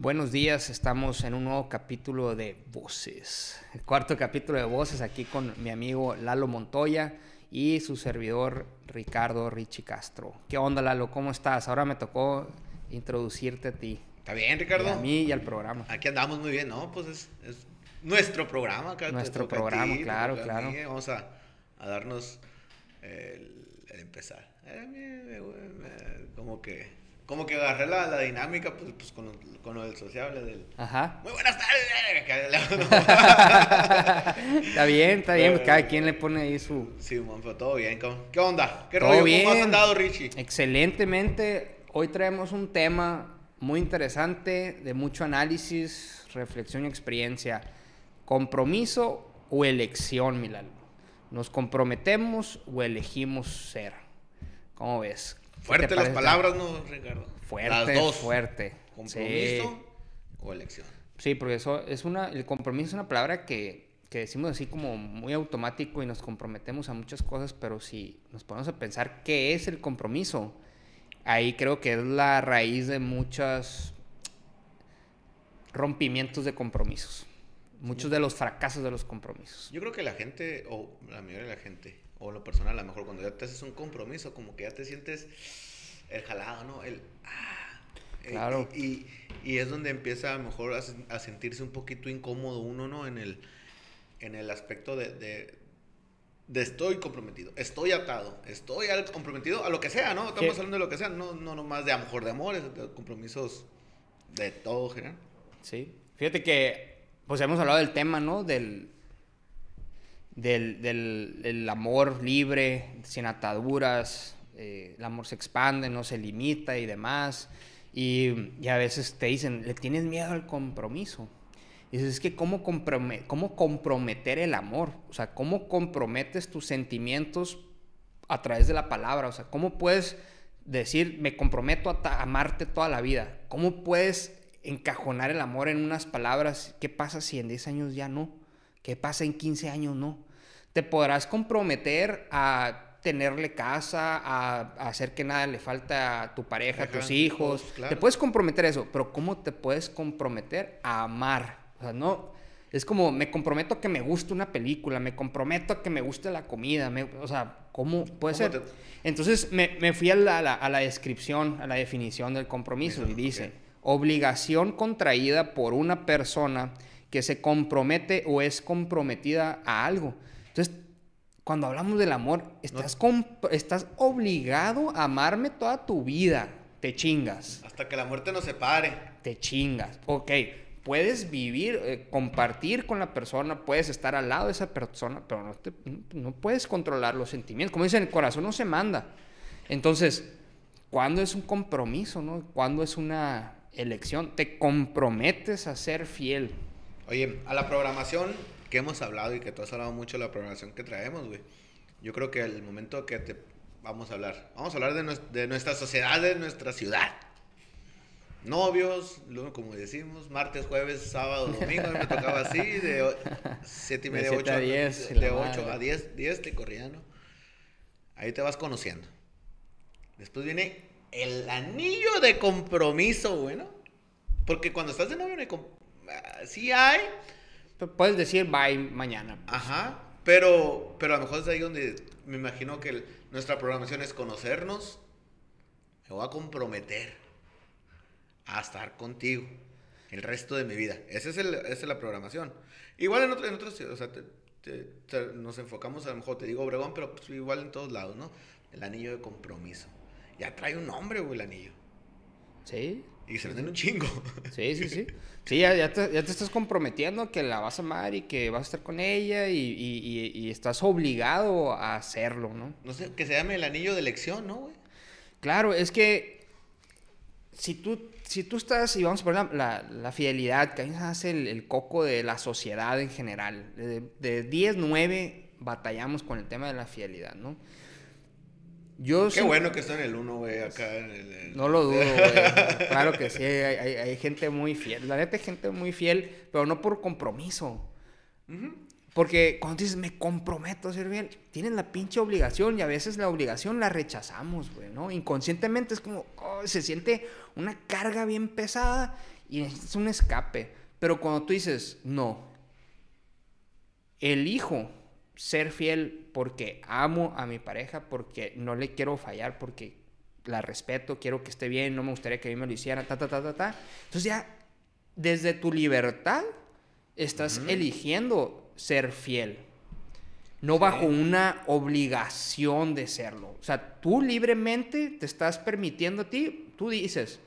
Buenos días, estamos en un nuevo capítulo de Voces. El cuarto capítulo de Voces aquí con mi amigo Lalo Montoya y su servidor Ricardo Richie Castro. ¿Qué onda Lalo? ¿Cómo estás? Ahora me tocó introducirte a ti. Está bien, Ricardo. a mí y al programa. Aquí andamos muy bien, ¿no? Pues es, es nuestro programa. Acá nuestro programa, claro, claro. Vamos a, a darnos el, el empezar. Como que como que agarré la, la dinámica pues, pues con, con, lo del sociable del Ajá. Muy buenas tardes. está bien, está bien, cada quien le pone ahí su Sí, man, pero todo bien. ¿Qué onda? ¿Qué rollo? Bien. ¿Cómo has andado, Richie? Excelentemente. Hoy traemos un tema muy interesante, de mucho análisis, reflexión y experiencia. Compromiso o elección, Milal. ¿Nos comprometemos o elegimos ser? ¿Cómo ves? Fuerte las palabras, ¿no, Ricardo? Fuerte, las dos. fuerte. ¿Compromiso Sí. o elección? Sí, porque eso es una, el compromiso es una palabra que, que decimos así como muy automático y nos comprometemos a muchas cosas, pero si nos ponemos a pensar qué es el compromiso, ahí creo que es la raíz de muchos rompimientos de compromisos, muchos de los fracasos de los compromisos. Yo creo que la gente, o la mayoría de la gente, o lo personal, a lo mejor cuando ya te haces un compromiso, como que ya te sientes el jalado, ¿no? El... Ah, Claro. Y, y, y es donde empieza a lo mejor a, sen- a sentirse un poquito incómodo uno, ¿no? En el, en el aspecto de, de, de estoy comprometido, estoy atado, estoy al- comprometido a lo que sea, ¿no? Estamos Sí. hablando de lo que sea, no, no nomás de a lo mejor de amores, de compromisos de todo general. Sí. Fíjate que, pues hemos hablado del tema, ¿no? Del, del, amor libre, sin ataduras, eh, el amor se expande, no se limita y demás. Y, y a veces te dicen, le tienes miedo al compromiso. Y dices, es que ¿cómo, ¿cómo comprometer el amor? O sea, ¿cómo comprometes tus sentimientos a través de la palabra? O sea, ¿cómo puedes decir, me comprometo a amarte toda la vida? ¿Cómo puedes encajonar el amor en unas palabras? ¿Qué pasa si en 10 años ya no? ¿Qué pasa en 15 años no? Te podrás comprometer a tenerle casa, a, a hacer que nada le falte a tu pareja, a tus hijos. claro. Te puedes comprometer a eso, pero ¿cómo te puedes comprometer a amar? O sea, no, es como me comprometo a que me guste una película, me comprometo a que me guste la comida, me- o sea, ¿cómo puede ¿Cómo ser? te- Entonces me, me fui a la, a la- a la descripción, a la definición del compromiso y dice, obligación contraída por una persona que se compromete o es comprometida a algo. Entonces, cuando hablamos del amor, estás, comp- estás obligado a amarme toda tu vida. Te chingas Hasta que la muerte nos separe. te chingas. Ok, puedes vivir, eh, compartir con la persona, puedes estar al lado de esa persona, pero no, te- no- no puedes controlar los sentimientos. Como dicen, el corazón no se manda. Entonces, ¿cuándo es un compromiso? ¿no? ¿Cuándo es una elección? Te comprometes a ser fiel. Oye, a la programación que hemos hablado y que tú has hablado mucho de la programación que traemos, güey. Yo creo que el momento que te vamos a hablar, vamos a hablar de, nues- de nuestra sociedad, de nuestra ciudad. Novios, luego como decimos, martes, jueves, sábado, domingo, me tocaba así, de o- siete y De media, siete ocho, a diez, y de la 8 madre. a 10, 10 te corría, ¿no? Ahí te vas conociendo. Después viene el anillo de compromiso, bueno. Porque cuando estás de novio no hay ah, sí hay, Puedes decir bye mañana. Ajá, pero, pero a lo mejor es ahí donde me imagino que el- nuestra programación es conocernos. Me voy a comprometer a estar contigo el resto de mi vida. Esa es, el- esa es la programación. Igual en, otro- en otros, o sea, te- te- te- nos enfocamos, a lo mejor te digo Obregón, pero pues igual en todos lados, ¿no? El anillo de compromiso. Ya trae un nombre, güey, el anillo. Sí, Y se venden un chingo. Sí, sí, sí. Sí, ya, ya te, ya te estás comprometiendo que la vas a amar y que vas a estar con ella y, y- y- y estás obligado a hacerlo, ¿no? No sé, que se llame el anillo de elección, ¿no, güey? Claro, es que si tú, si tú estás, y vamos a poner la, la- la fidelidad, que ahí hace el, el coco de la sociedad en general. De, de 10, 9 batallamos con el tema de la fidelidad, ¿no? Yo Qué sí- bueno que está en el uno, güey, acá en el... No lo dudo, güey. Claro que sí, hay, hay- hay gente muy fiel. La neta hay gente muy fiel, pero no por compromiso. Porque cuando dices, me comprometo a ser fiel, tienen la pinche obligación y a veces la obligación la rechazamos, güey, ¿no? Inconscientemente es como, oh, se siente una carga bien pesada y necesitas un escape. Pero cuando tú dices, no, elijo ser fiel porque amo a mi pareja, porque no le quiero fallar, porque la respeto, quiero que esté bien, no me gustaría que a mí me lo hiciera, ta, ta, ta, ta, ta. Entonces ya, desde tu libertad, estás eligiendo ser fiel. No bajo una obligación de serlo. O sea, tú libremente te estás permitiendo a ti, tú dices,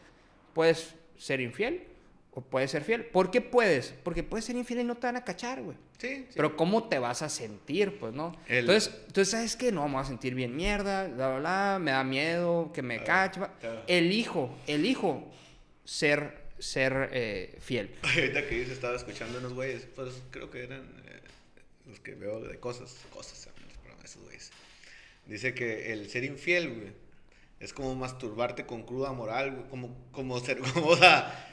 puedes ser infiel o puedes ser fiel. ¿Por qué puedes? Porque puedes ser infiel y no te van a cachar, güey. Sí, sí. Pero ¿cómo te vas a sentir, pues, no? El- Entonces, entonces, ¿sabes qué? No, me voy a sentir bien mierda, bla, bla, bla, me da miedo que me cache. bla. claro. Elijo, elijo ser, ser eh, fiel. Ahorita que dice, estaba escuchando unos güeyes, pues creo que eran eh, los que veo de cosas, cosas, esos güeyes. Dice que el ser infiel, güey, es como masturbarte con cruda moral, güey, como, como ser, como, o sea,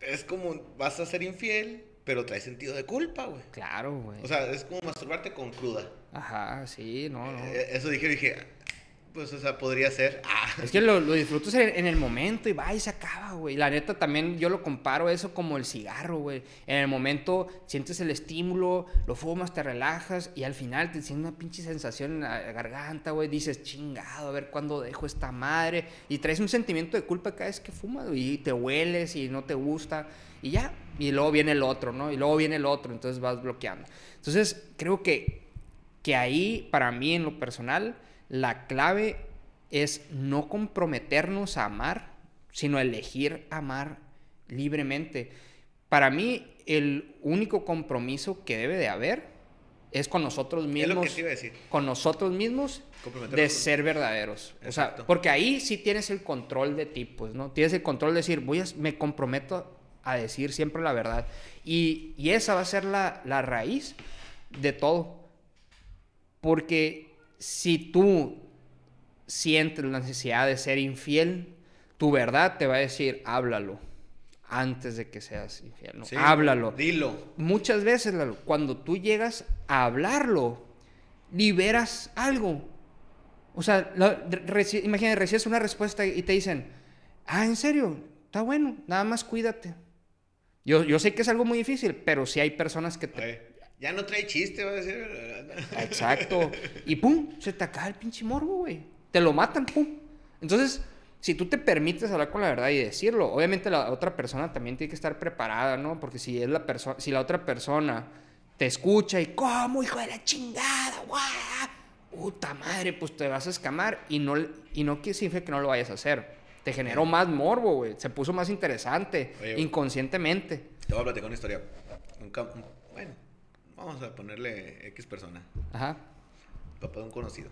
es como vas a ser infiel, pero trae sentido de culpa, güey. Claro, güey. O sea, es como masturbarte con cruda. Ajá, sí, no, no. Eh, eso dije, dije, pues, o sea, podría ser. Ah, Es que lo, lo disfrutas en, el momento y va y se acaba, güey. La neta también yo lo comparo eso como el cigarro, güey. En el momento sientes el estímulo, lo fumas, te relajas y al final te sientes una pinche sensación en la garganta, güey. Dices, chingado, a ver cuándo dejo esta madre. Y traes un sentimiento de culpa cada vez que fumas. Y te hueles y no te gusta y ya. Y luego viene el otro, ¿no? Y luego viene el otro, entonces vas bloqueando. Entonces creo que que ahí, para mí en lo personal, la clave es no comprometernos a amar, sino elegir amar libremente. Para mí, el único compromiso que debe de haber es con nosotros es mismos. lo que iba a decir. Con nosotros mismos de ser verdaderos. O sea, Exacto. porque ahí sí tienes el control de ti, pues, ¿no? Tienes el control de decir, voy a, me comprometo a decir siempre la verdad. Y, y esa va a ser la, la raíz de todo. Porque si tú sientes la necesidad de ser infiel, tu verdad te va a decir, háblalo antes de que seas infiel. ¿no? Sí, háblalo. Dilo. Muchas veces, Lalo, cuando tú llegas a hablarlo, liberas algo. O sea, reci- imagínate, recibes una respuesta y te dicen, ah, ¿en serio? Está bueno, nada más cuídate. Yo, yo sé que es algo muy difícil, pero sí hay personas que te... Ya no trae chiste, va a decir. Exacto. Y pum, se te acaba el pinche morbo, güey. Te lo matan, pum. Entonces, si tú te permites hablar con la verdad y decirlo, obviamente la otra persona también tiene que estar preparada, ¿no? Porque si es la persona, si la otra persona te escucha y ¿cómo, hijo de la chingada? ¡Guau! Puta madre, pues te vas a escamar y no, y no quiere significa que no lo vayas a hacer. Te generó más morbo, güey. Se puso más interesante, Oye, inconscientemente. Te voy a platicar una historia. Un- bueno, vamos a ponerle X persona. Ajá. Papá de un conocido.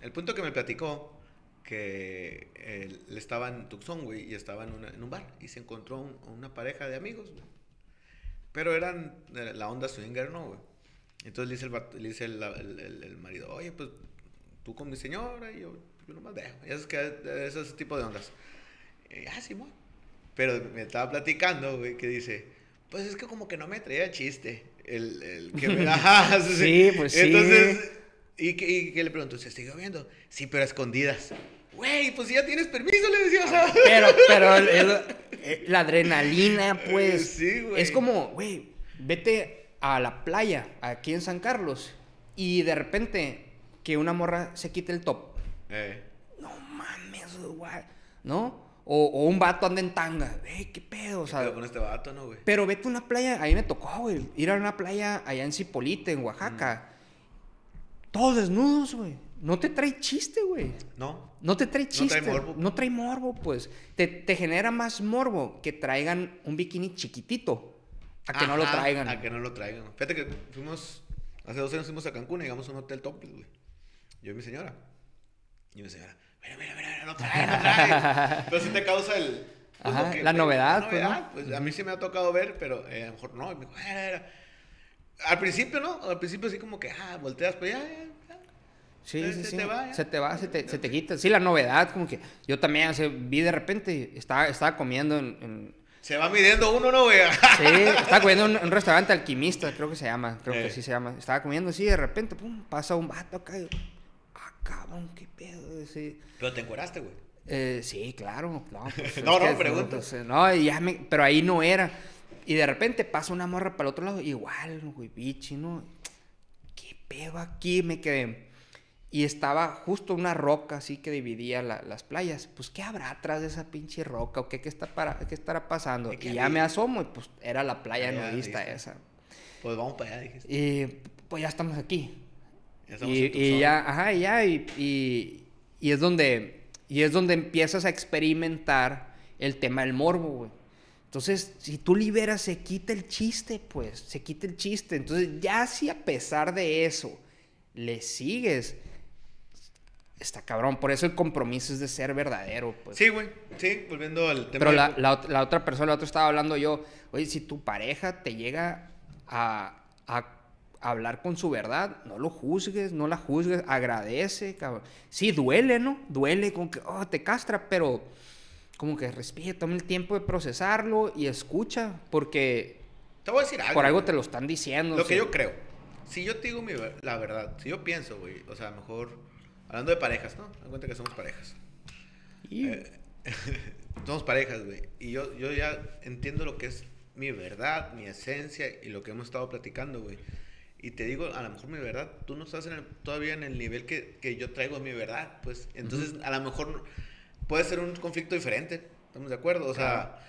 El punto que me platicó que él estaba en Tucson, güey, y estaba en, una- en un bar y se encontró un- una pareja de amigos, güey. Pero eran de la onda swinger, ¿no, güey? Entonces le dice el, vato- le dice el, el- marido, oye, pues tú con mi señora y yo, yo nomás dejo. Y es que es ese tipo de ondas. Y, ah, Simón. Pero me estaba platicando, güey, que dice, pues es que como que no me traía chiste. El, el que me... Ajá, Sí, pues sí. Entonces, ¿y que, y que le preguntó? ¿Se siguió viendo? Sí, pero a escondidas. Güey, pues ya tienes permiso, le decía, o sea. Pero, pero el- el- eh, la adrenalina, pues. Sí, güey. Es como, güey, vete a la playa, aquí en San Carlos, y de repente que una morra se quite el top. Eh, No mames, güey. ¿No? O, o un vato anda en tanga. Qué pedo, o ¿qué sea. pedo con este vato, no, güey? Pero vete a una playa, ahí me tocó, güey. Ir a una playa allá en Cipolite, en Oaxaca. Todos desnudos, güey. No te trae chiste, güey. No. No te trae No chiste. trae morbo. No trae morbo, pues. Te, te genera más morbo que traigan un bikini chiquitito a que no lo traigan. A que no lo traigan. Fíjate que fuimos, hace dos años fuimos a Cancún y llegamos a un hotel topless, güey. Yo y mi señora. Y mi señora, mira, mira, mira, no trae, no trae. pero sí te causa el... pues, Ajá, lo que- la novedad, la pues, ¿no? novedad, pues, a mí sí me ha tocado ver, pero eh, a lo mejor no. Y me dijo, "Ah, era, era". Al principio, ¿no? Al principio sí como que, ah, volteas, pero ya, ya. Sí, Se- sí, se sí. te va, se te va, se te, se te quita. Sí, la novedad, como que yo también vi de repente, estaba, estaba comiendo en, en- Se va midiendo uno, ¿no, güey? Sí, estaba comiendo en un restaurante alquimista, creo que se llama, creo que Eh. sí se llama. Estaba comiendo así, de repente, pum, pasa un vato acá. Cabrón, qué pedo. Sí. pero te encueraste, güey. Eh, sí, claro. No, pues, No, no, eh, no, ya me- pero ahí no era. Y de repente pasa una morra para el otro lado, igual, güey, bichi, ¿no? ¿Qué pedo aquí? Me quedé. Y estaba justo una roca así que dividía la- las playas. Pues, ¿qué habrá atrás de esa pinche roca? ¿O qué, qué, está para, qué estará pasando? ¿Y ya me asomo y pues era la playa nudista. esa. Pues vamos para allá, dijiste. Y pues ya estamos aquí. Ya Y, ya, ajá, y ya, y, y, y es donde, y es donde empiezas a experimentar el tema del morbo, güey. Entonces, si tú liberas, se quita el chiste, pues, se quita el chiste. Entonces, ya si a pesar de eso le sigues, está cabrón. Por eso el compromiso es de ser verdadero, pues. Sí, güey. Sí, volviendo al tema. Pero la, la la otra persona, la otra estaba hablando yo, oye, si tu pareja te llega a, a hablar con su verdad, no lo juzgues, no la juzgues, agradece, cabrón. Sí, duele, ¿no? Duele, como que, oh, te castra, pero como que respira, toma el tiempo de procesarlo y escucha, porque Te voy a decir algo. por algo te lo están diciendo. Lo que yo creo. Si yo te digo mi la verdad, si yo pienso, güey, o sea, mejor. Hablando de parejas, ¿no? Me cuenta que somos parejas. Y- Eh, somos parejas, güey. Y yo, yo ya entiendo lo que es mi verdad, mi esencia y lo que hemos estado platicando, güey. Y te digo, a lo mejor mi verdad, tú no estás en el- todavía en el nivel que, que yo traigo mi verdad, pues. Entonces, a lo mejor puede ser un conflicto diferente. ¿Estamos de acuerdo? O sea,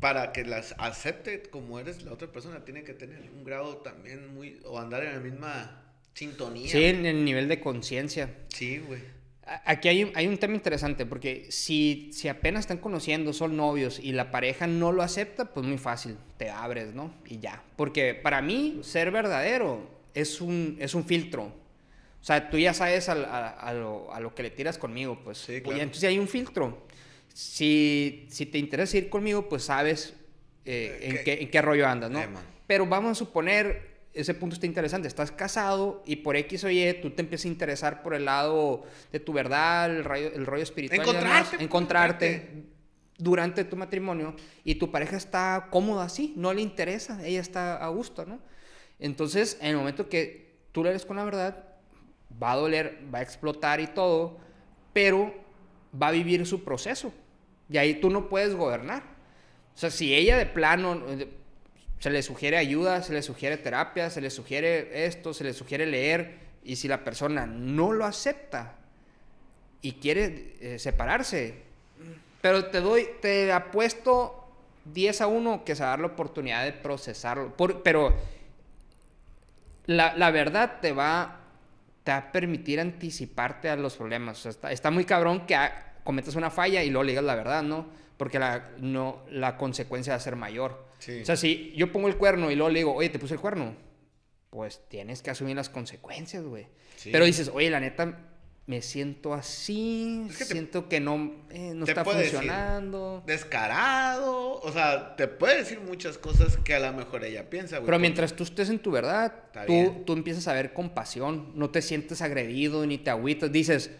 para que las acepte como eres la otra persona, tiene que tener un grado también muy. o andar en la misma sintonía. sí, en el nivel de conciencia. Sí, güey. A- Aquí hay un, hay un tema interesante, porque si, si apenas están conociendo, son novios y la pareja no lo acepta, pues muy fácil, te abres, ¿no? Y ya. Porque para mí, ser verdadero es un, es un filtro. O sea, tú ya sabes al- a, a lo, a lo que le tiras conmigo, pues. Sí, claro. entonces hay un filtro. Si, si te interesa ir conmigo, pues sabes eh, Eh, en, ¿qué? en qué rollo andas, ¿no? Eh. Pero vamos a suponer, ese punto está interesante, estás casado y por X o Y tú te empiezas a interesar por el lado de tu verdad, el, rollo, el rollo espiritual. Encontrarte, demás, pues, encontrarte durante tu matrimonio y tu pareja está cómoda así, no le interesa, ella está a gusto, ¿no? Entonces, en el momento que tú le eres con la verdad, va a doler, va a explotar y todo, pero va a vivir su proceso. Y ahí tú no puedes gobernar. O sea, si ella de plano se le sugiere ayuda, se le sugiere terapia, se le sugiere esto, se le sugiere leer, y si la persona no lo acepta y quiere eh, separarse, pero te doy, te apuesto 10 a 1 que se va a dar la oportunidad de procesarlo. Por- pero la, la verdad te va, te va a permitir anticiparte a los problemas. Está, está muy cabrón que cometas una falla y luego le digas la verdad, ¿no? Porque la, no, la consecuencia va a ser mayor. Sí. O sea, si yo pongo el cuerno y luego le digo, oye, te puse el cuerno, pues tienes que asumir las consecuencias, güey. Sí. Pero dices, oye, la neta, me siento así, Es que te- siento que no, eh, no te está funcionando. descarado, o sea, te puede decir muchas cosas que a lo mejor ella piensa, güey. Pero mientras tú estés en tu verdad, tú, tú empiezas a ver compasión, no te sientes agredido ni te agüitas. Dices,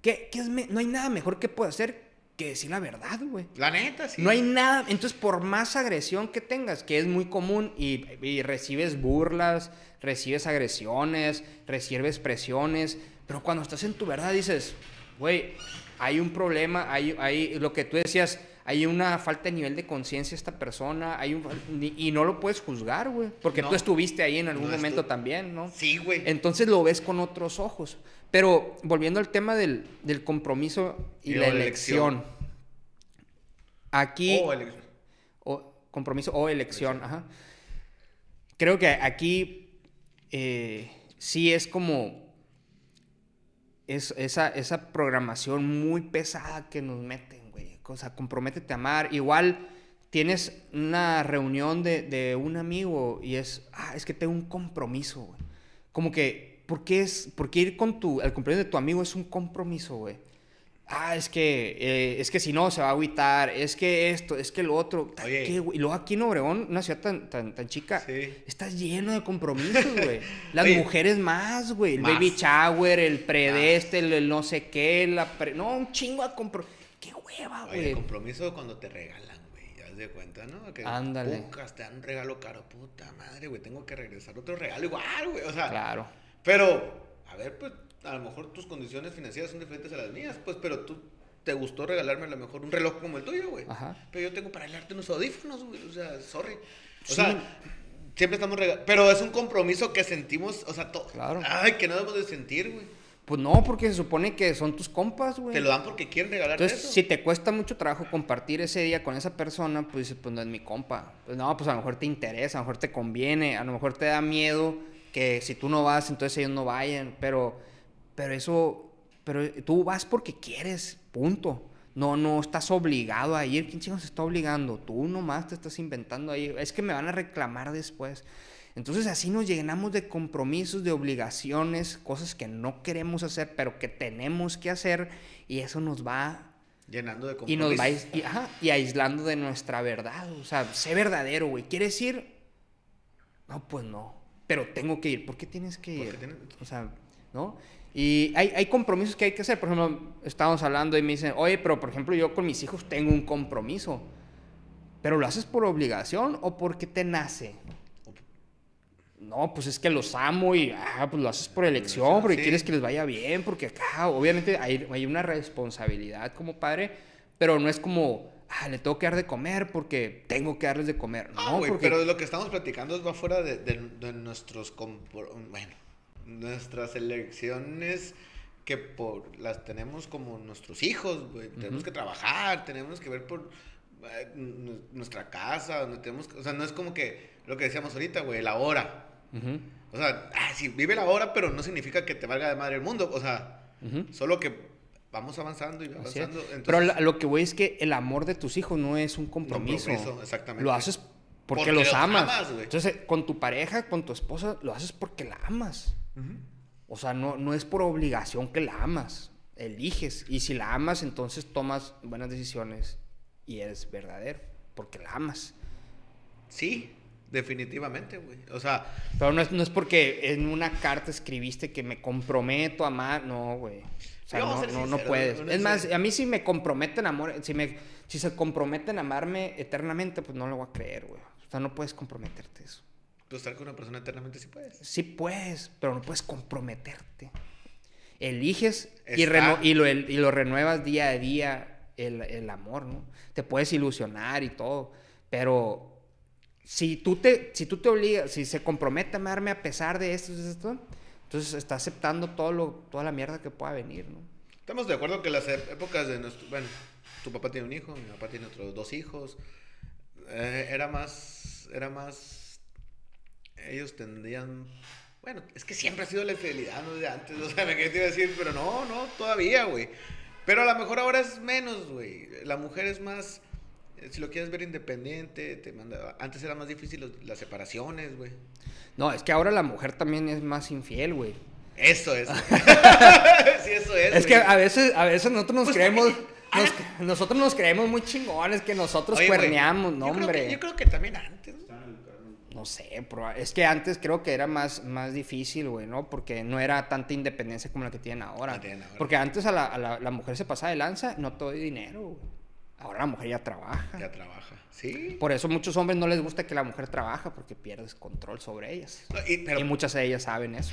¿qué, qué es me- no hay nada mejor que puedo hacer que decir la verdad, güey. La neta, sí. No hay nada, entonces por más agresión que tengas, que es muy común, y, y recibes burlas, recibes agresiones, recibes presiones, pero cuando estás en tu verdad dices, güey, hay un problema, hay, hay lo que tú decías, hay una falta de nivel de conciencia esta persona, hay un, y no lo puedes juzgar, güey, porque No. tú estuviste ahí en algún No momento también, ¿no? Sí, güey. Entonces lo ves con otros ojos. Pero volviendo al tema del, del compromiso y, Y la elección. elección. Aquí Oh, el- o compromiso o elección, ajá. Creo que aquí eh, sí es como es, esa, esa programación muy pesada que nos meten, güey. O sea, comprométete a amar. Igual tienes una reunión de, de un amigo y es, ah, es que tengo un compromiso, güey. Como que, ¿por qué, es, por qué ir con tu, al cumpleaños de tu amigo es un compromiso, güey? Ah, es que, eh, es que si no se va a agüitar, es que esto, es que lo otro. Oye. ¿qué? Y luego aquí en Obregón, una ciudad tan, tan, tan chica, Sí. estás lleno de compromisos, güey. Las Oye. mujeres más, güey. El Más. baby shower, el predeste, el, el no sé qué, la pre- No, un chingo de compromisos. ¡Qué hueva, güey! compromiso cuando te regalan, güey. Ya de cuenta, ¿no? Que Ándale. Pucas, te dan un regalo caro. Puta madre, güey. Tengo que regresar otro regalo igual, güey. O sea, Claro. Pero, a ver, pues, a lo mejor tus condiciones financieras son diferentes a las mías, pues, pero tú te gustó regalarme a lo mejor un reloj como el tuyo, güey. Ajá. Pero yo tengo para regalarte unos audífonos, güey. O sea, sorry. O Sí. sea, siempre estamos regalando. Pero es un compromiso que sentimos, o sea, todo. Claro. Ay, que no debemos de sentir, güey. Pues no, porque se supone que son tus compas, güey. Te lo dan porque quieren regalarte Entonces, eso. si te cuesta mucho trabajo compartir ese día con esa persona, pues dices, pues no es mi compa. Pues no, pues a lo mejor te interesa, a lo mejor te conviene, a lo mejor te da miedo que si tú no vas, entonces ellos no vayan. Pero, pero eso, pero tú vas porque quieres, punto. No, no estás obligado a ir. ¿Quién chingos está obligando? Tú nomás te estás inventando ahí. Es que me van a reclamar después. Entonces así nos llenamos de compromisos, de obligaciones, cosas que no queremos hacer, pero que tenemos que hacer, y eso nos va Llenando de y nos va compromisos. y, ajá, y aislando de nuestra verdad. O sea, sé verdadero, güey. ¿Quieres ir? No, pues no. Pero tengo que ir. ¿Por qué tienes que ir? tienes- O sea, ¿no? Y hay, hay compromisos que hay que hacer. Por ejemplo, estábamos hablando y me dicen, oye, pero por ejemplo, yo con mis hijos tengo un compromiso. ¿Pero lo haces por obligación o porque te nace? No, pues es que los amo y ah, pues lo haces por elección, porque Sí. quieres que les vaya bien, porque acá obviamente hay, hay una responsabilidad como padre, pero no es como, ah, le tengo que dar de comer porque tengo que darles de comer. Ah, No, güey, porque pero lo que estamos platicando va fuera de, de- de nuestros, compro- bueno, nuestras elecciones que por las tenemos como nuestros hijos, güey. Tenemos que trabajar, tenemos que ver por eh, nu- nuestra casa, no tenemos, o sea, no es como que lo que decíamos ahorita, güey, la hora. O sea, ah, sí, vive la hora, pero no significa que te valga de madre el mundo, o sea, solo que vamos avanzando y avanzando. entonces- Pero lo que voy es que el amor de tus hijos no es un compromiso. compromiso, exactamente. Lo haces porque, Porque los, amas. Entonces, con tu pareja, con tu esposa, lo haces porque la amas. O sea, no, no es por obligación que la amas. Eliges. Y si la amas, entonces tomas buenas decisiones y eres verdadero. Porque la amas. Sí, definitivamente, güey. O sea, Pero no es, no es porque en una carta escribiste que me comprometo a amar. No, güey. O sea, no, no, puedes. Es más, a mí si me comprometen a amor, si, me, si se comprometen a amarme eternamente, pues no lo voy a creer, güey. O sea, no puedes comprometerte eso. tú estar con una persona eternamente sí puedes. Sí puedes, pero no puedes comprometerte. Eliges y, Está- reno- y, lo, y lo renuevas día a día el, el amor, ¿no? Te puedes ilusionar y todo, pero si tú te, si tú te obligas, si se compromete a amarme a pesar de esto, de esto, entonces está aceptando todo lo, toda la mierda que pueda venir, ¿no? Estamos de acuerdo que las ep- épocas de nuestro. Bueno, tu papá tiene un hijo, mi papá tiene otros dos hijos. eh, era más. Era más. Ellos tendrían. Bueno, es que siempre ha sido la infidelidad, no de antes. O sea, me quería decir, pero no, no, todavía, güey. Pero a lo mejor ahora es menos, güey. La mujer es más. Eh, Si lo quieres ver independiente, te manda. Antes era más difícil los- las separaciones, güey. No, es que ahora la mujer también es más infiel, güey. Eso es. sí, eso es. Es que a veces, a veces nosotros nos Pues, creemos, oye, nos- nosotros nos creemos muy chingones que nosotros Oye, cuerneamos, no yo creo hombre. que- yo creo que también antes. ¿no? No sé, pero es que antes creo que era más, más difícil, güey, ¿no? Porque no era tanta independencia como la que tienen ahora. La tienen ahora. Porque antes a la, a la- la mujer se pasaba de lanza, no te doy dinero, güey. Ahora la mujer ya trabaja. Ya trabaja. Sí. Por eso muchos hombres no les gusta que la mujer trabaja porque pierdes control sobre ellas. No, y- pero, y muchas de ellas saben eso.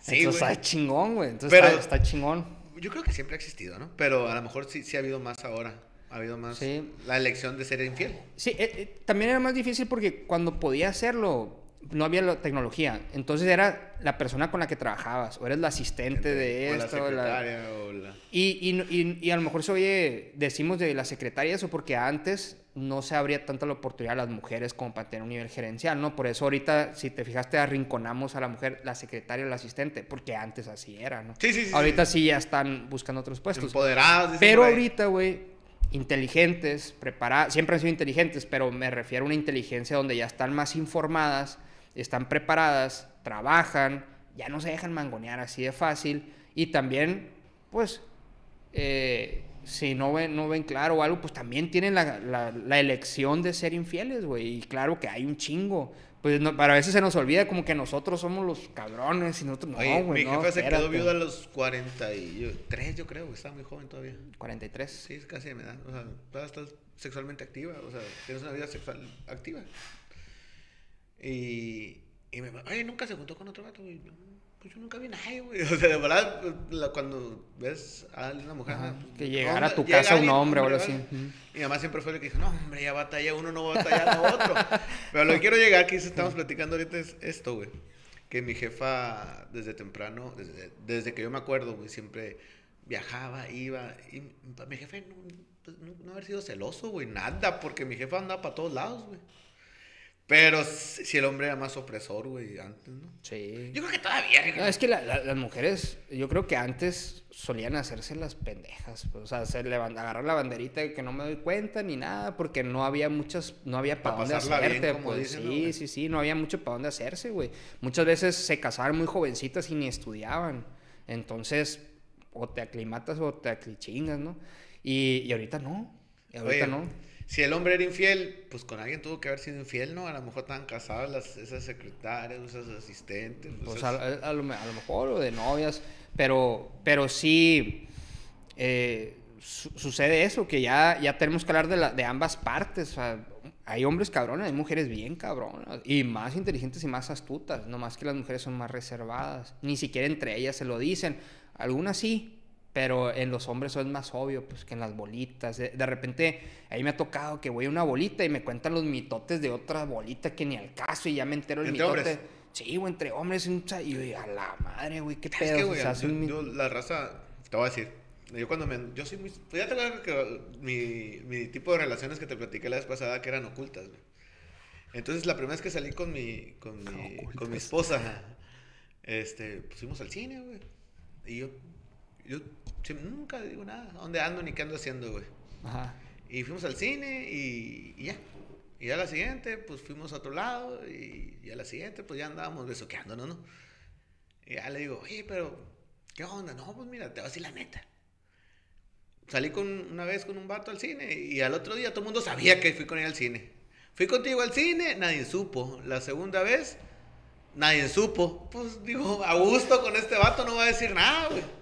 Sí, Entonces está chingón, güey. Entonces Pero- está, está chingón. Yo creo que siempre ha existido, ¿no? Pero a lo mejor sí, sí ha habido más ahora. Ha habido más Sí. la elección de ser infiel. Sí, eh, eh, también era más difícil porque cuando podía hacerlo, no había la tecnología. Entonces era la persona con la que trabajabas, o eres la asistente de o la esto. secretaria o la... Y, y, y- y a lo mejor se oye, decimos de la secretaria eso, porque antes no se abría tanta la oportunidad a las mujeres como para tener un nivel gerencial, ¿no? Por eso ahorita, si te fijaste, arrinconamos a la mujer, la secretaria o la asistente, porque antes así era, ¿no? Sí, sí, sí, Ahorita sí. sí ya están buscando otros puestos. Empoderados. Pero ahorita, güey, inteligentes, preparadas, siempre han sido inteligentes, pero me refiero a una inteligencia donde ya están más informadas, están preparadas, trabajan, ya no se dejan mangonear así de fácil y también, pues, eh, si no ven, no ven claro o algo, pues también tienen la, la- la elección de ser infieles, güey, y claro que hay un chingo. Pues no, para veces se nos olvida como que nosotros somos los cabrones y nosotros no, Oye, güey. mi no, jefa se quedó viuda a los 43, yo creo, estaba muy joven todavía. 43. Sí, es casi de mi edad. O sea, todavía estás sexualmente activa. O sea, tienes una vida sexual activa. Y, y me oye, nunca se juntó con otro gato, güey. pues yo nunca vi a nadie, güey. O sea, de verdad, la- cuando ves a una mujer. Ajá, pues, que llegara a tu Llega casa un hombre o algo así. Mi mamá siempre fue la que dijo, no, hombre, ya batalla uno, no va a batallar a otro. Pero lo que quiero llegar, que estamos platicando ahorita, es esto, güey. Que mi jefa, desde temprano, desde, desde que yo me acuerdo, güey, siempre viajaba, iba. Y mi jefe no, pues, no, no haber sido celoso, güey, nada, porque mi jefa andaba para todos lados, güey. Pero si el hombre era más opresor, güey, antes, ¿no? Sí. Yo creo que todavía. No, es que la- la- las mujeres, yo creo que antes solían hacerse las pendejas, pues, o sea, levan- agarrar la banderita de que no me doy cuenta ni nada, porque no había muchas, no había para Pa' dónde bien, hacerte, pues dicen, ¿no, sí, sí, sí, no había mucho para dónde hacerse, güey. Muchas veces se casaban muy jovencitas y ni estudiaban, entonces, o te aclimatas o te aclichingas, ¿no? Y, y ahorita no, y ahorita Oye, no. Si el hombre era infiel, pues con alguien tuvo que haber sido infiel, ¿no? A lo mejor estaban casadas las, esas secretarias, esas asistentes. Pues esas- a, a lo, a lo mejor, o de novias, pero, pero sí eh, su- sucede eso, que ya, ya tenemos que hablar de, la- de ambas partes. o sea, hay hombres cabrones, hay mujeres bien cabronas, y más inteligentes y más astutas, no más que las mujeres son más reservadas, ni siquiera entre ellas se lo dicen, algunas sí. Pero en los hombres eso es más obvio, pues que en las bolitas. De, repente, ahí me ha tocado que voy a una bolita y me cuentan los mitotes de otra bolita que ni al caso y ya me entero el ¿Entre mitote. hombres? Sí, güey, entre hombres. un cha- Y yo, digo, a la madre, güey, qué Es pedo. que, o güey, sea, yo, la raza, te voy a decir, yo cuando me, yo soy muy, ya te que mi, mi tipo de relaciones que te platiqué la vez pasada que eran ocultas, güey. Entonces la primera vez que salí con mi, con mi, con mi esposa, este, pues fuimos al cine, güey. Y yo, yo nunca digo nada, ¿a dónde ando ni qué ando haciendo, güey? Ajá. Y fuimos al cine y, y ya. Y ya la siguiente, pues fuimos a otro lado y, y a la siguiente, pues ya andábamos besoqueándonos, ¿no? Y ya le digo, oye, pero, ¿qué onda? No, pues mira, te voy a decir la neta. Salí con, una vez con un vato al cine y al otro día todo el mundo sabía que fui con él al cine. Fui contigo al cine, nadie supo. La segunda vez, nadie supo. Pues digo, a gusto con este vato no va a decir nada, güey.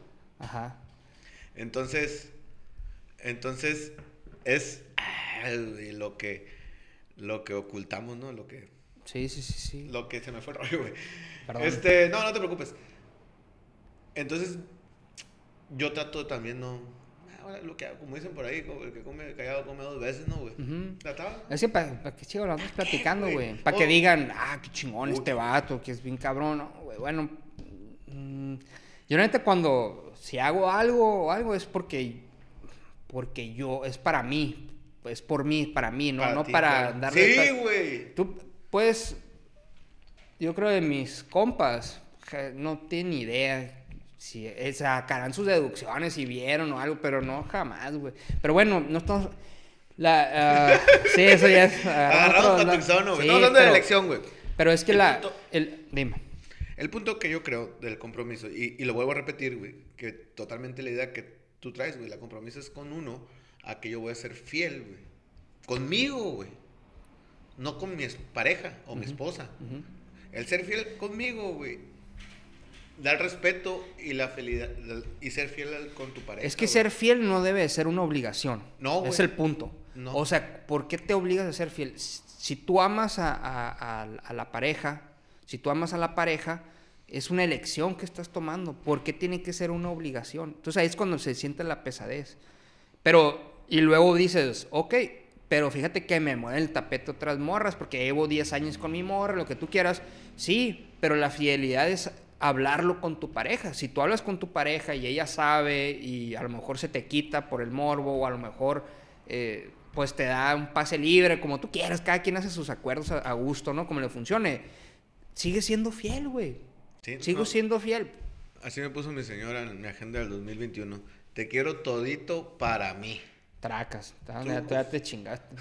Ajá. Entonces, entonces es ay, lo que lo que ocultamos, ¿no? Lo que Sí, sí, sí, sí. lo que se me fue el rollo, güey. Perdón. Este, no, no te preocupes. Entonces, yo trato también no ah, ahora lo que hago, como dicen por ahí, como el que come callado come dos veces, ¿no, güey? Ujú. Trataba. Es que para pa que lo vamos platicando, güey? Para que Oh. digan, ah, qué chingón Uy. este vato, que es bien cabrón. No, güey, bueno, mm, yo neta cuando, si hago algo o algo es porque, porque yo, es para mí. Es por mí, para mí, no, no ti, para darle... Sí, güey. Tú puedes, yo creo de mis compas, no tienen idea si sacarán sus deducciones si vieron o algo, pero no jamás, güey. Pero bueno, no estamos... La, ah, sí, eso ya es... ah, Agarramos patuxón, güey. sí, Estamos hablando de la elección, güey. Pero es que El la... punto- El, dime. El punto que yo creo del compromiso, y, y lo vuelvo a repetir, güey, que totalmente la idea que tú traes, güey, la compromiso es con uno, a que yo voy a ser fiel, güey. Conmigo, güey. No con mi es- pareja o mi esposa. El ser fiel conmigo, güey. Dar respeto y la fidelidad, y ser fiel con tu pareja. Es que güey. ser fiel no debe de ser una obligación. No, Es güey. el punto. No. O sea, ¿por qué te obligas a ser fiel? Si si tú amas a, a- a- a la pareja, si tú amas a la pareja, es una elección que estás tomando. ¿Por qué tiene que ser una obligación? Entonces ahí es cuando se siente la pesadez. Pero, y luego dices, ok, pero fíjate que me mueven el tapete otras morras porque llevo 10 años con mi morra, lo que tú quieras. Sí, pero la fidelidad es hablarlo con tu pareja. Si tú hablas con tu pareja y ella sabe y a lo mejor se te quita por el morbo o a lo mejor eh, pues te da un pase libre, como tú quieras, cada quien hace sus acuerdos a, gusto, ¿no? Como le funcione. Sigue siendo fiel, güey. Sí, Sigo no. siendo fiel. Así me puso mi señora en mi agenda del 2021. Te quiero todito para mí. Tracas, ya, Tú, ya- ya te chingaste.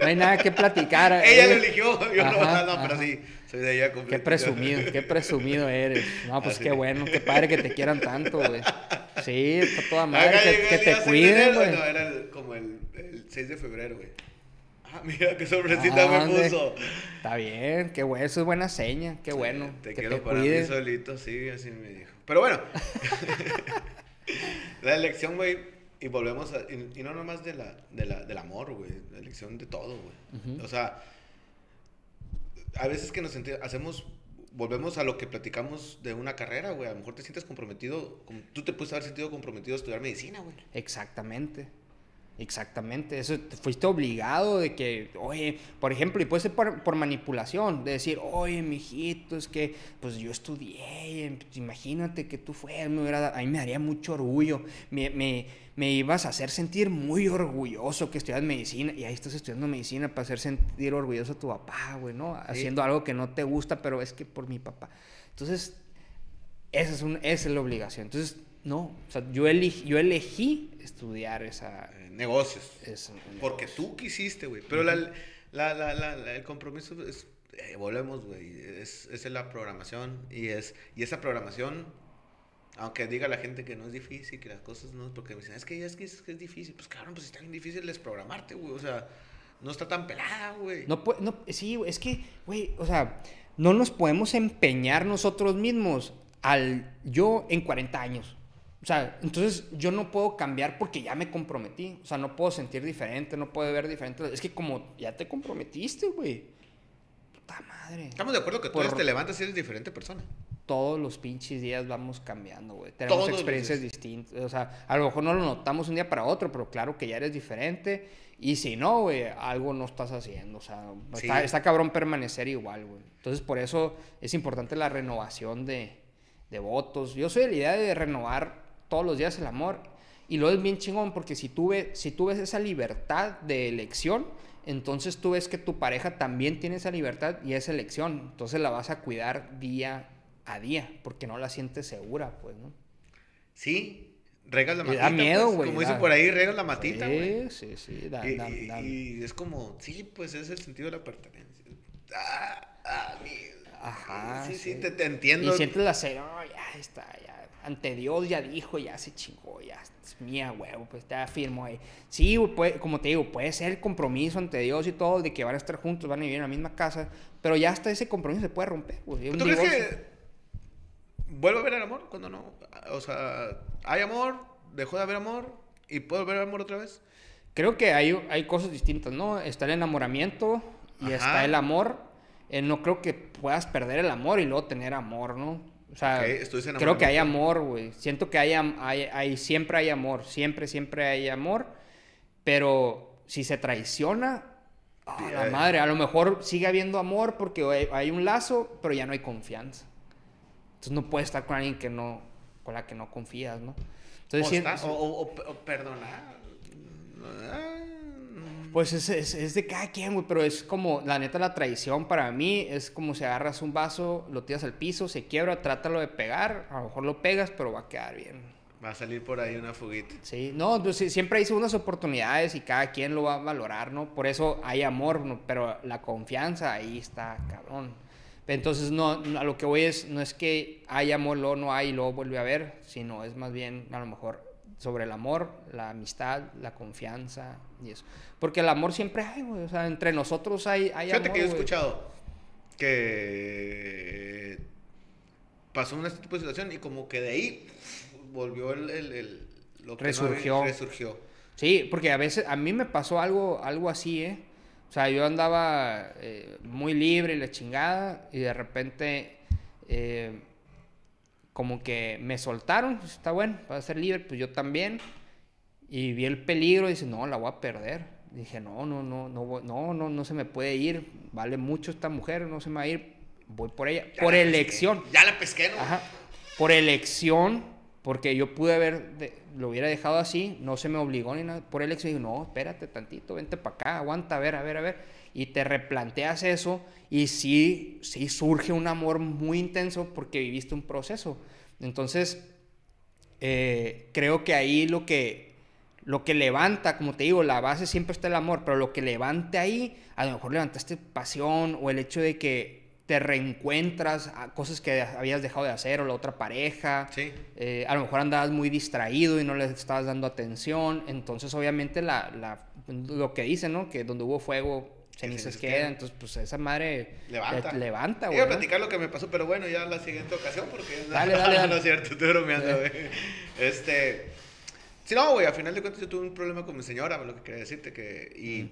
No hay nada que platicar. Ella lo eligió, yo Ajá, no, pero ajá. sí, soy de ella Qué presumido, qué presumido eres. No, pues Así. qué bueno, qué padre que te quieran tanto, güey. Sí, está toda madre, Acá que, te cuiden, güey. No, era el- como el, el 6 de febrero, güey. Ah, mira qué sorpresita Ah, me puso. Está bien, qué bueno, eso es buena seña, qué bueno. Te que quiero te para mí solito, sí, así me dijo. Pero bueno, la elección, güey, y volvemos a. Y, y no nomás de la, de la, del amor, güey, la elección de todo, güey. O sea, a veces que nos senti- hacemos volvemos a lo que platicamos de una carrera, güey. A lo mejor te sientes comprometido, tú te puedes haber sentido comprometido a estudiar medicina, güey. Exactamente. Exactamente. Eso te fuiste obligado de que, oye, por ejemplo, y puede ser por, por manipulación, de decir, oye, mijito, es que pues yo estudié, pues, imagínate que tú fueras, me hubiera a mí me daría mucho orgullo, me, me, me ibas a hacer sentir muy orgulloso que estudias medicina, y ahí estás estudiando medicina para hacer sentir orgulloso a tu papá, güey, ¿no? Haciendo algo que no te gusta, pero es que por mi papá. Entonces, esa es, un, esa es la obligación. Entonces, no, o sea, yo, elegí, yo elegí estudiar esa... Eh, negocios. esa- Porque tú quisiste, güey. Pero la, la, la, la- la- el compromiso es. eh, volvemos, güey. Es, es la programación. Y, es, y esa programación, aunque diga la gente que no es difícil, que las cosas no. Porque me dicen, es que es, que es, que es difícil. Pues claro, pues está bien difícil es programarte, güey. O sea, no está tan pelada, güey. No, no, sí, es que, güey, o sea, no nos podemos empeñar nosotros mismos al yo en 40 años. O sea, entonces yo no puedo cambiar porque ya me comprometí. O sea, no puedo sentir diferente, no puedo ver diferente. Es que como ya te comprometiste, güey. Puta madre. Estamos de acuerdo que tú Por- te levantas y eres diferente persona. Todos los pinches días vamos cambiando, güey. Tenemos Todos experiencias distintas. O sea, a lo mejor no lo notamos un día para otro, pero claro que ya eres diferente. Y si no, güey, algo no estás haciendo. O sea, Sí. está, está cabrón permanecer igual, güey. Entonces, por eso es importante la renovación de, de votos. Yo soy de la idea de renovar todos los días el amor. Y lo es bien chingón, porque si tú, ves, si tú ves esa libertad de elección, entonces tú ves que tu pareja también tiene esa libertad y esa elección. Entonces la vas a cuidar día a día, porque no la sientes segura, pues, ¿no? Sí, regas la matita. da miedo, pues, güey, Como da- dicen por ahí, regas la matita, güey. Sí, sí, sí. Da, Y, da- y- da- y es como, sí, pues es el sentido de la pertenencia. Ah, ah, mi- Ajá, Sí, sí, sí. te, te entiendo. Y sientes la "Oh, ya está, ya. Ante Dios ya dijo, ya se chingó, ya es mía, huevo, pues ya firmó ahí. Sí, puede- como te digo, puede ser el compromiso ante Dios y todo, de que van a estar juntos, van a vivir en la misma casa, pero ya hasta ese compromiso se puede romper. Un ¿Tú crees que vuelve a haber el amor cuando no? O sea, hay amor, dejó de haber amor y puede haber amor otra vez. Creo que hay, hay cosas distintas, ¿no? Está el enamoramiento y Ajá. está el amor. Eh, no creo que puedas perder el amor y luego tener amor, ¿no? O sea, Ok, esto es creo que hay amor, güey. Siento que hay, hay, hay- siempre hay amor, siempre, siempre hay amor. Pero si se traiciona, Sí, la madre, a lo mejor sigue habiendo amor porque hay, hay un lazo, pero ya no hay confianza. Entonces no puedes estar con alguien que no, con la que no confías, ¿no? Entonces, o, sí- está- o- o- o- perdonar. Ah, Pues es, es, es de cada quien, güey, pero es como, la neta, la traición para mí es como si agarras un vaso, lo tiras al piso, se quiebra, trátalo de pegar, a lo mejor lo pegas, pero va a quedar bien. Va a salir por ahí una fuguita. Sí, no, pues siempre hay segundas oportunidades y cada quien lo va a valorar, ¿no? Por eso hay amor, ¿no? pero la confianza ahí está, cabrón. Entonces, no, no, a lo que voy es, no es que hay amor, luego no hay y luego vuelve a haber, sino es más bien, a lo mejor, sobre el amor, la amistad, la confianza y eso. Porque el amor siempre hay, güey, o sea, entre nosotros hay, hay Fíjate amor, que yo he güey. escuchado que pasó un tipo de situación y como que de ahí volvió el, el- el- lo que no había- Resurgió. resurgió. Sí, porque a veces, a mí me pasó algo, algo así, ¿eh? O sea, yo andaba eh, muy libre y la chingada, y de repente, eh, como que me soltaron, pues, está bueno, para ser libre, pues yo también, y vi el peligro y dije, no, la voy a perder. Dije, no, no, no, no, no, no, no se me puede ir, vale mucho esta mujer, no se me va a ir, voy por ella, Ya por la pesqué. elección. Ya la pesqué, ¿no? Ajá. Por elección, porque yo pude haber, lo hubiera dejado así, no se me obligó ni nada. Por elección, digo, no, espérate tantito, vente para acá, aguanta, a ver, a ver, a ver. Y te replanteas eso y sí, sí surge un amor muy intenso porque viviste un proceso. Entonces, eh, creo que ahí lo que, lo que levanta, como te digo, la base siempre está el amor, pero lo que levante ahí, a lo mejor levantaste pasión o el hecho de que te reencuentras a cosas que habías dejado de hacer o la otra pareja. Sí. Eh, a lo mejor andabas muy distraído y no le estabas dando atención. Entonces, obviamente, la, la- lo que dicen, ¿no? Que donde hubo fuego, cenizas quedan. quedan. Entonces, pues esa madre Levanta. le- levanta, güey. a ¿no? platicar lo que me pasó, pero bueno, ya en la siguiente ocasión, porque... Dale, dale, dale. no es cierto, estoy bromeando, güey. Este... Sí, no, güey, a final de cuentas yo tuve un problema con mi señora, lo que quería decirte, que... Y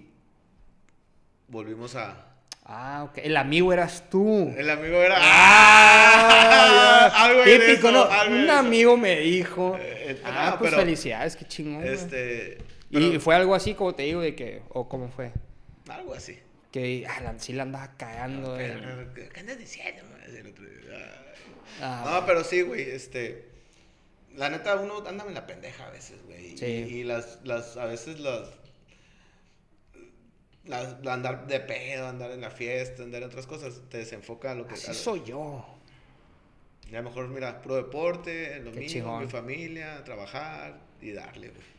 volvimos a, Ah, ok. El amigo eras tú. El amigo era. Ah, ¡Ah! algo típico, eso, ¿no? algo Un amigo me dijo. Eh, ah, no, pues pero- felicidades, qué chingón. Este. Y fue algo así, como te digo, de que, o cómo fue. Algo así. Que ah, sí la andaba cagando. eh. Pero, ¿Qué andas diciendo? El otro día, Ah, No, pero sí, güey, este. La neta, uno anda en la pendeja a veces, güey. Sí. Y, y las, las, a veces las, las. Andar de pedo, andar en la fiesta, andar en otras cosas, te desenfoca a lo que. así a- soy yo. Y a lo mejor, mira, pro deporte, lo Qué mío, chingón. mi familia, trabajar y darle, güey.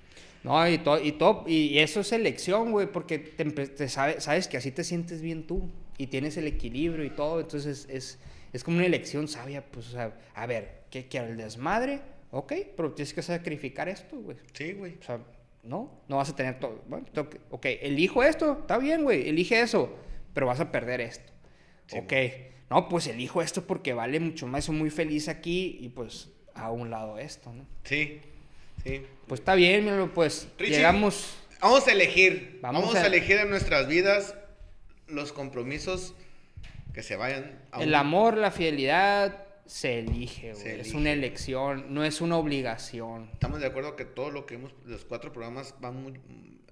No, y todo, y todo, y eso es elección, güey, porque te, te sabe- sabes que así te sientes bien tú y tienes el equilibrio y todo, entonces es, es como una elección sabia, pues, o sea, a ver, ¿qué quiero? ¿El desmadre? Ok, pero tienes que sacrificar esto, güey. Sí, güey. O sea, no, no vas a tener todo. Bueno, que- ok, elijo esto, está bien, güey, elige eso, pero vas a perder esto. Sí, ok, no, pues elijo esto porque vale mucho más, soy muy feliz aquí y pues a un lado esto, ¿no? Sí, sí. Pues está bien, míralo, pues Richie, llegamos. Vamos a elegir. Vamos Vamos, a- a... elegir en nuestras vidas los compromisos que se vayan a El un- amor, la fidelidad se elige, Se güey. Es elige. una elección, no es una obligación. Estamos de acuerdo que todo lo que hemos, los cuatro programas van muy,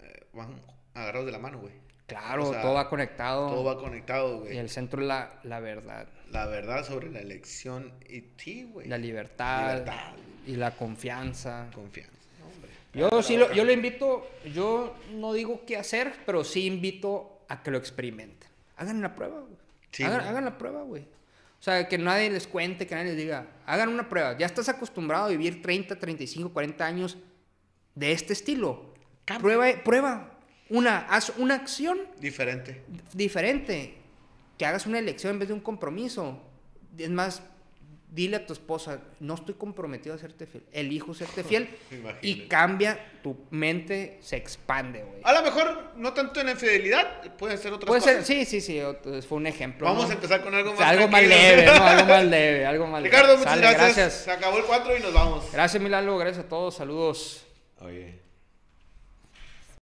eh, van agarrados de la mano, güey. Claro, O sea, todo va conectado. Todo va conectado, Y güey. el centro es la, la verdad, La verdad sobre la elección y sí, güey. la libertad, Libertad. y la confianza. Confianza. No, hombre. Yo sí lo, yo lo invito, yo no digo qué hacer, pero sí invito a que lo experimenten. Hagan la prueba, güey. Sí, hagan, hagan la prueba, güey. O sea, que nadie les cuente, que nadie les diga. Hagan una prueba. Ya estás acostumbrado a vivir 30, 35, 40 años de este estilo. Prueba, prueba. Una, haz una acción Diferente. diferente. Que hagas una elección en vez de un compromiso. Es más, dile a tu esposa, no estoy comprometido a serte fiel. Elijo serte fiel. y cambia, tu mente se expande, güey. A lo mejor no tanto en la infidelidad, pueden ser otras Puede ser, sí, sí, sí, otro- fue un ejemplo. Vamos ¿no? a empezar con algo O más sea, algo más leve, ¿no? Algo más leve, algo más leve. Ricardo, muchas Sale, gracias. Se acabó el 4 y nos vamos. Gracias, Milalo, gracias a todos, saludos. Oye.